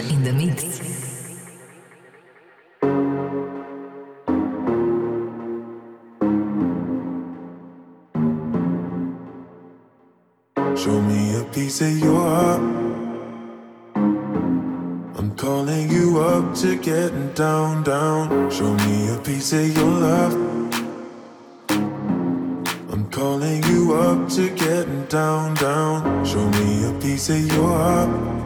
in the mix. Show me a piece of your heart. I'm calling you up to get down, down. Show me a piece of your love. I'm calling you up to get down, down. Show me a piece of your heart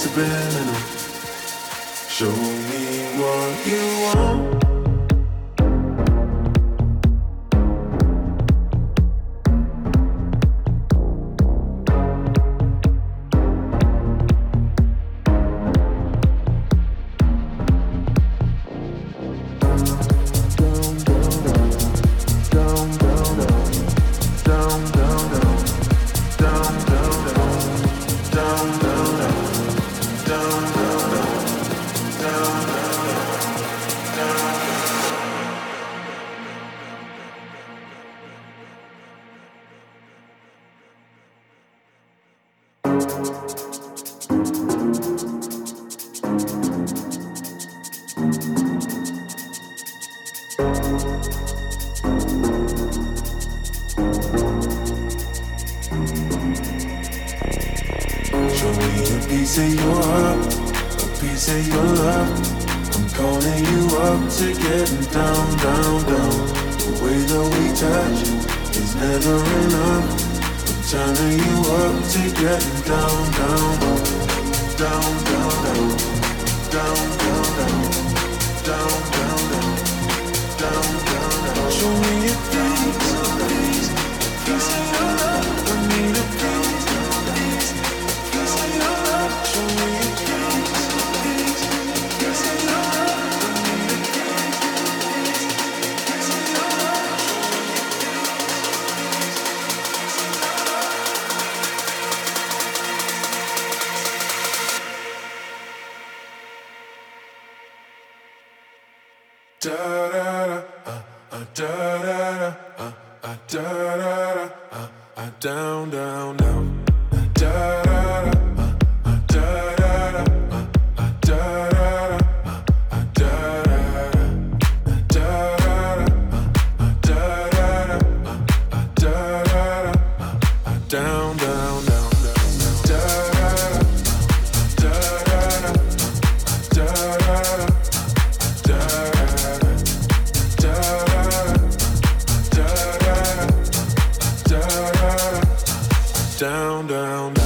subliminal. Show me what you want. Down, down, down.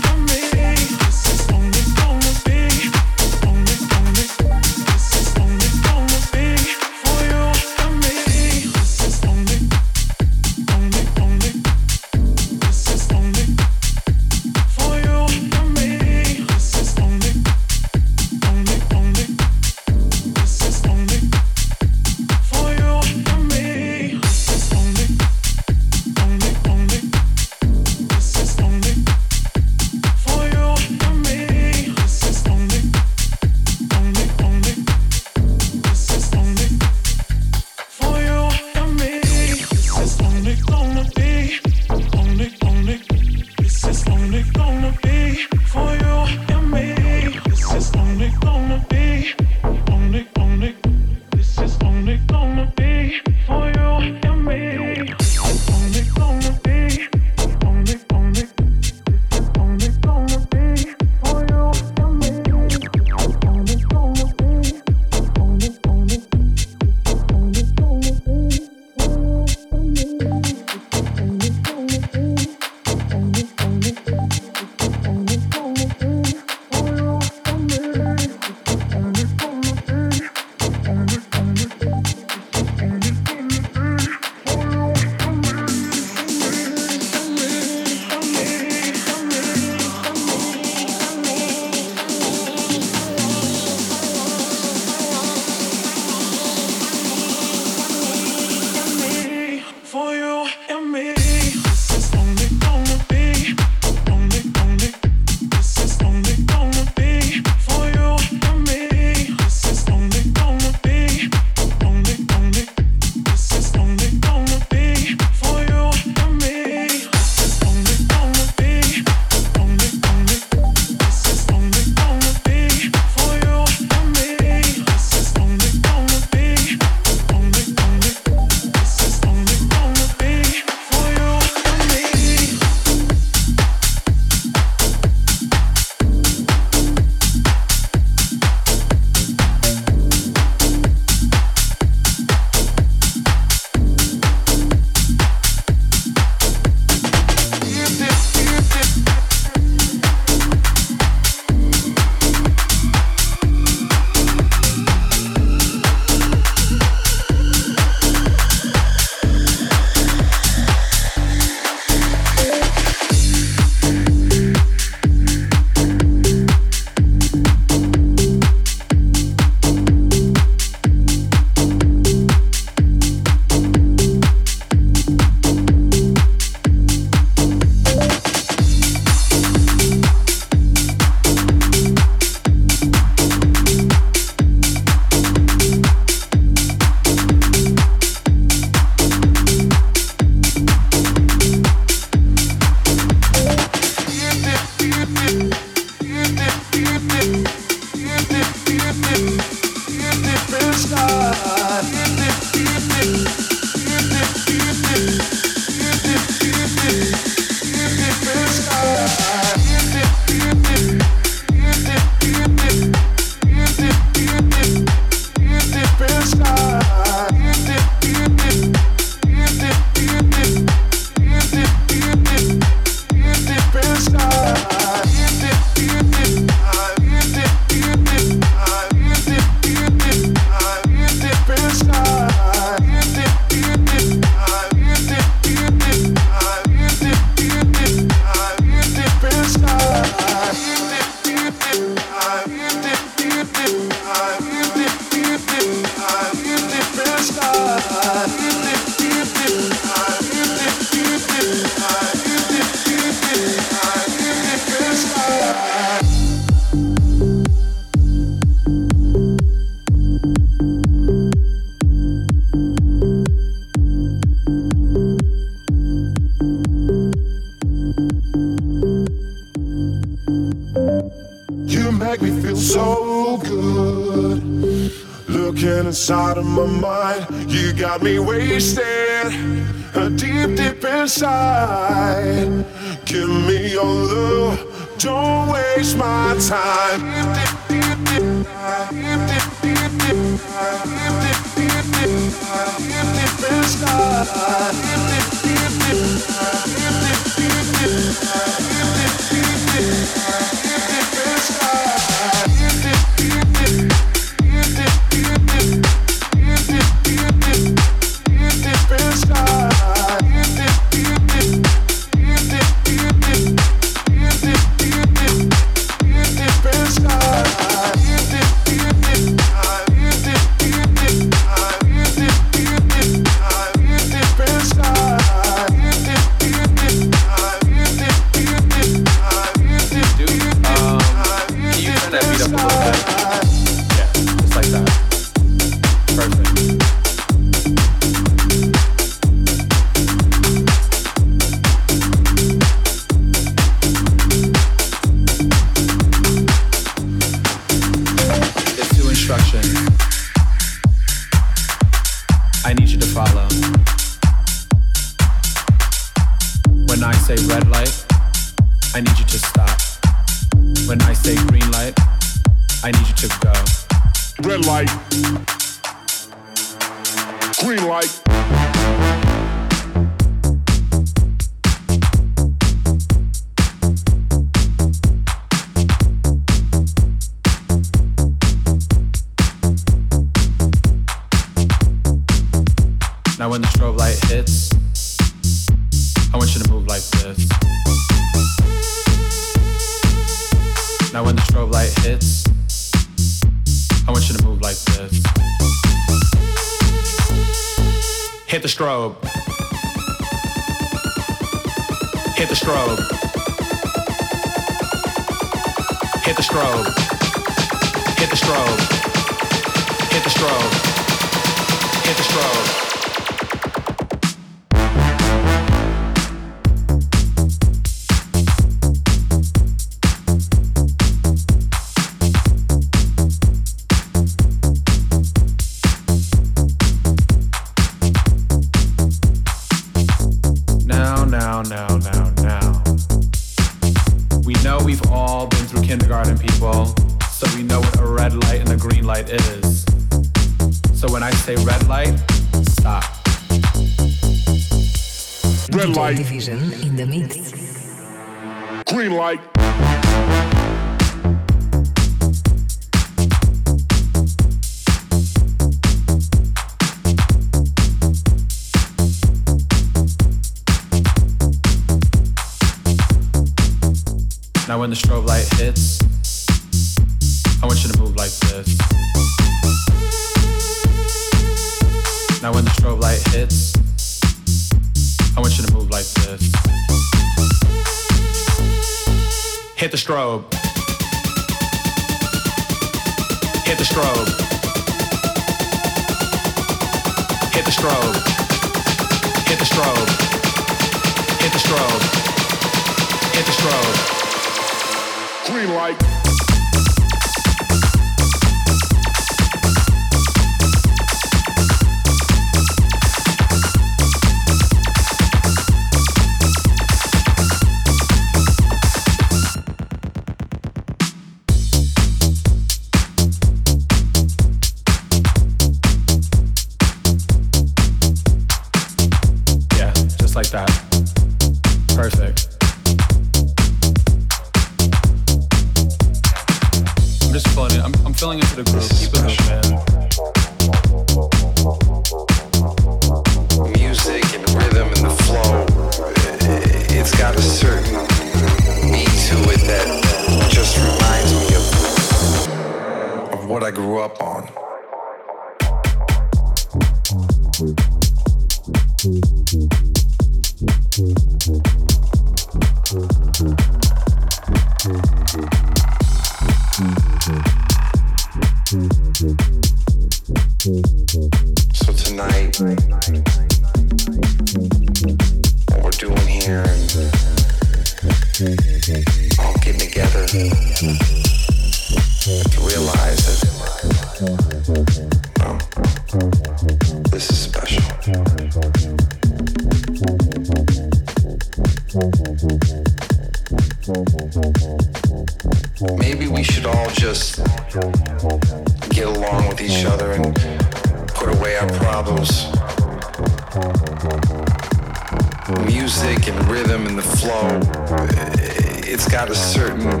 got a certain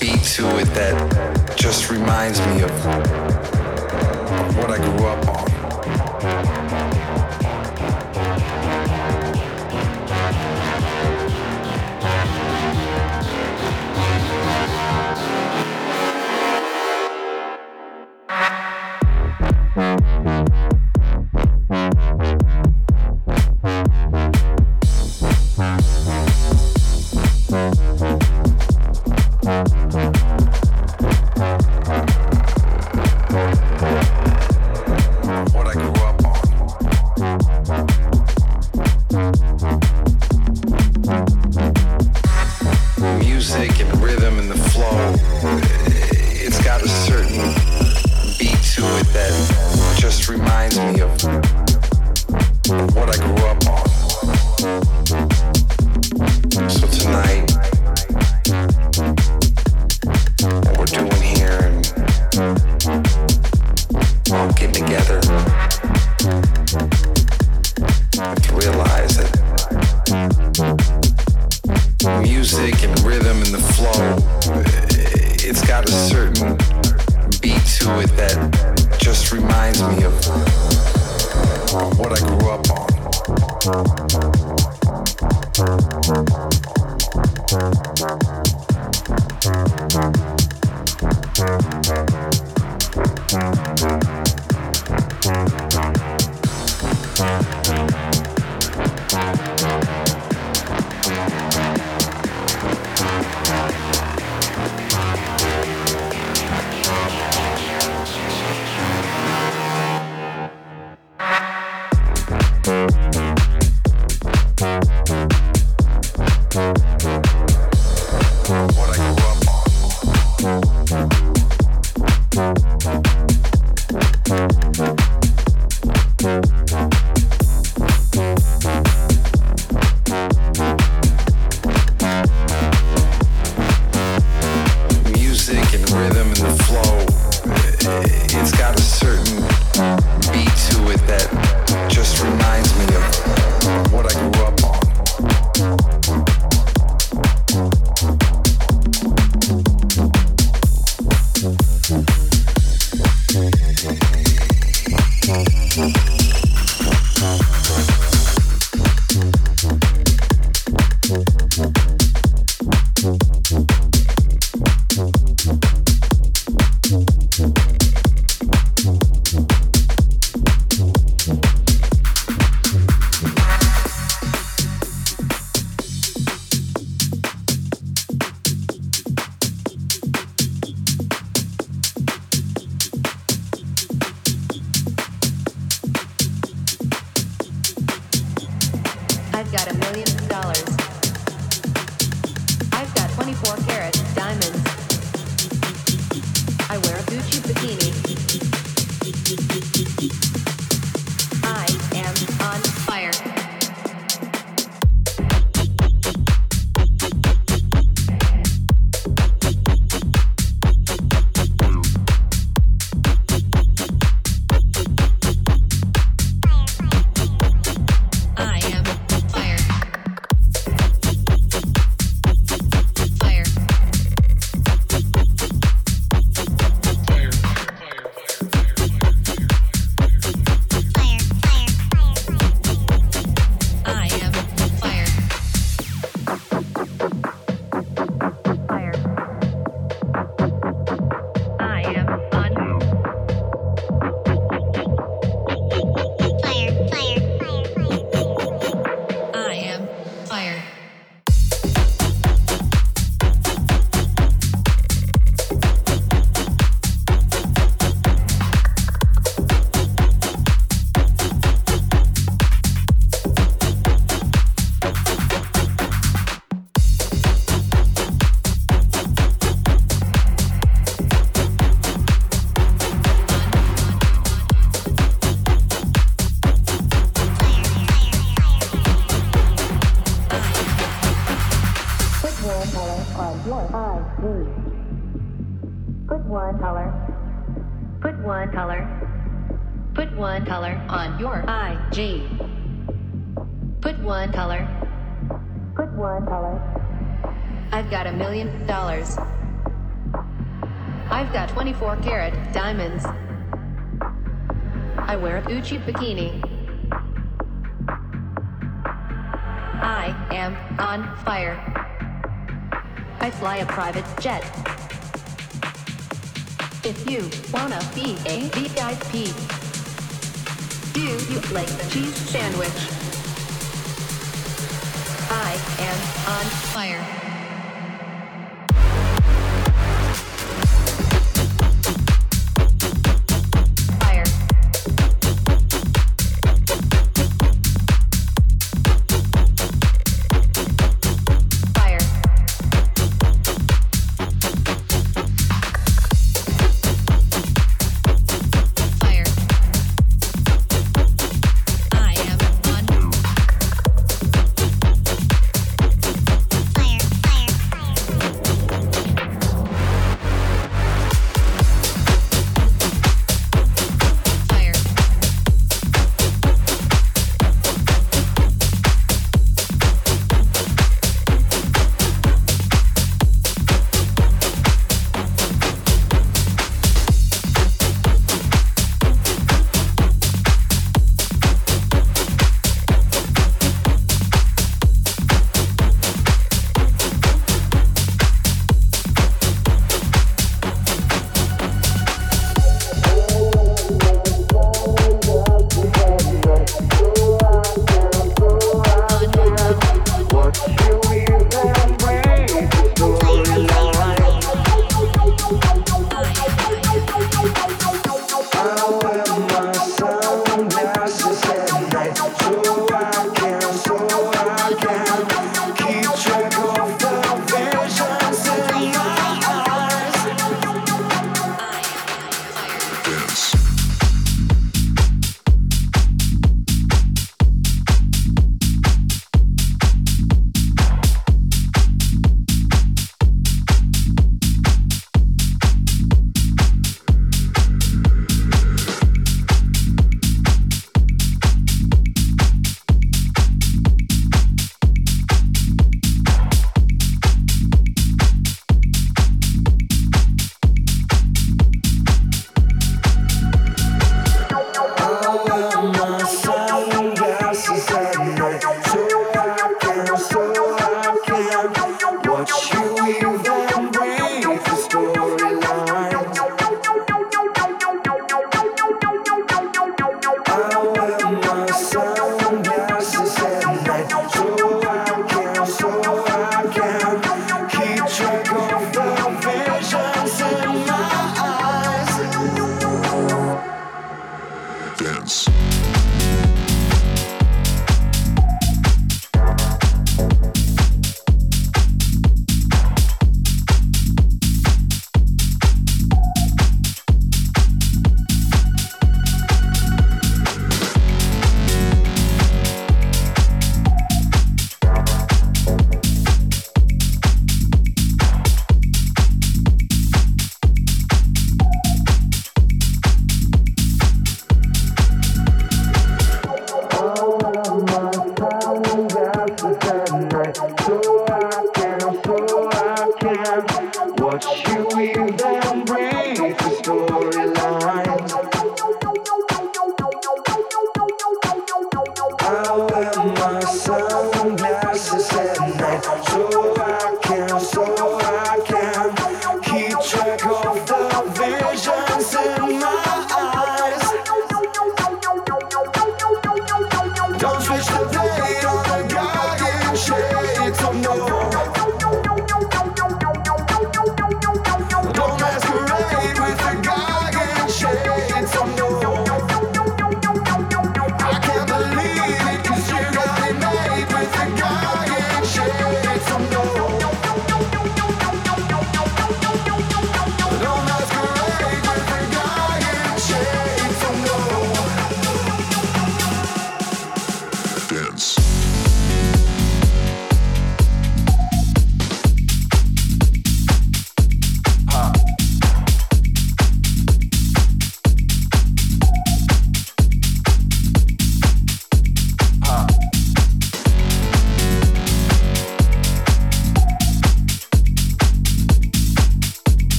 beat to it that just reminds me of what I grew up on.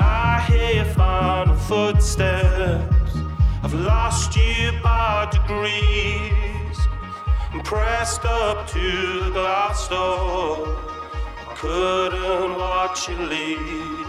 I hear final footsteps. I've lost you by degrees. And pressed up to the glass door. I couldn't watch you leave.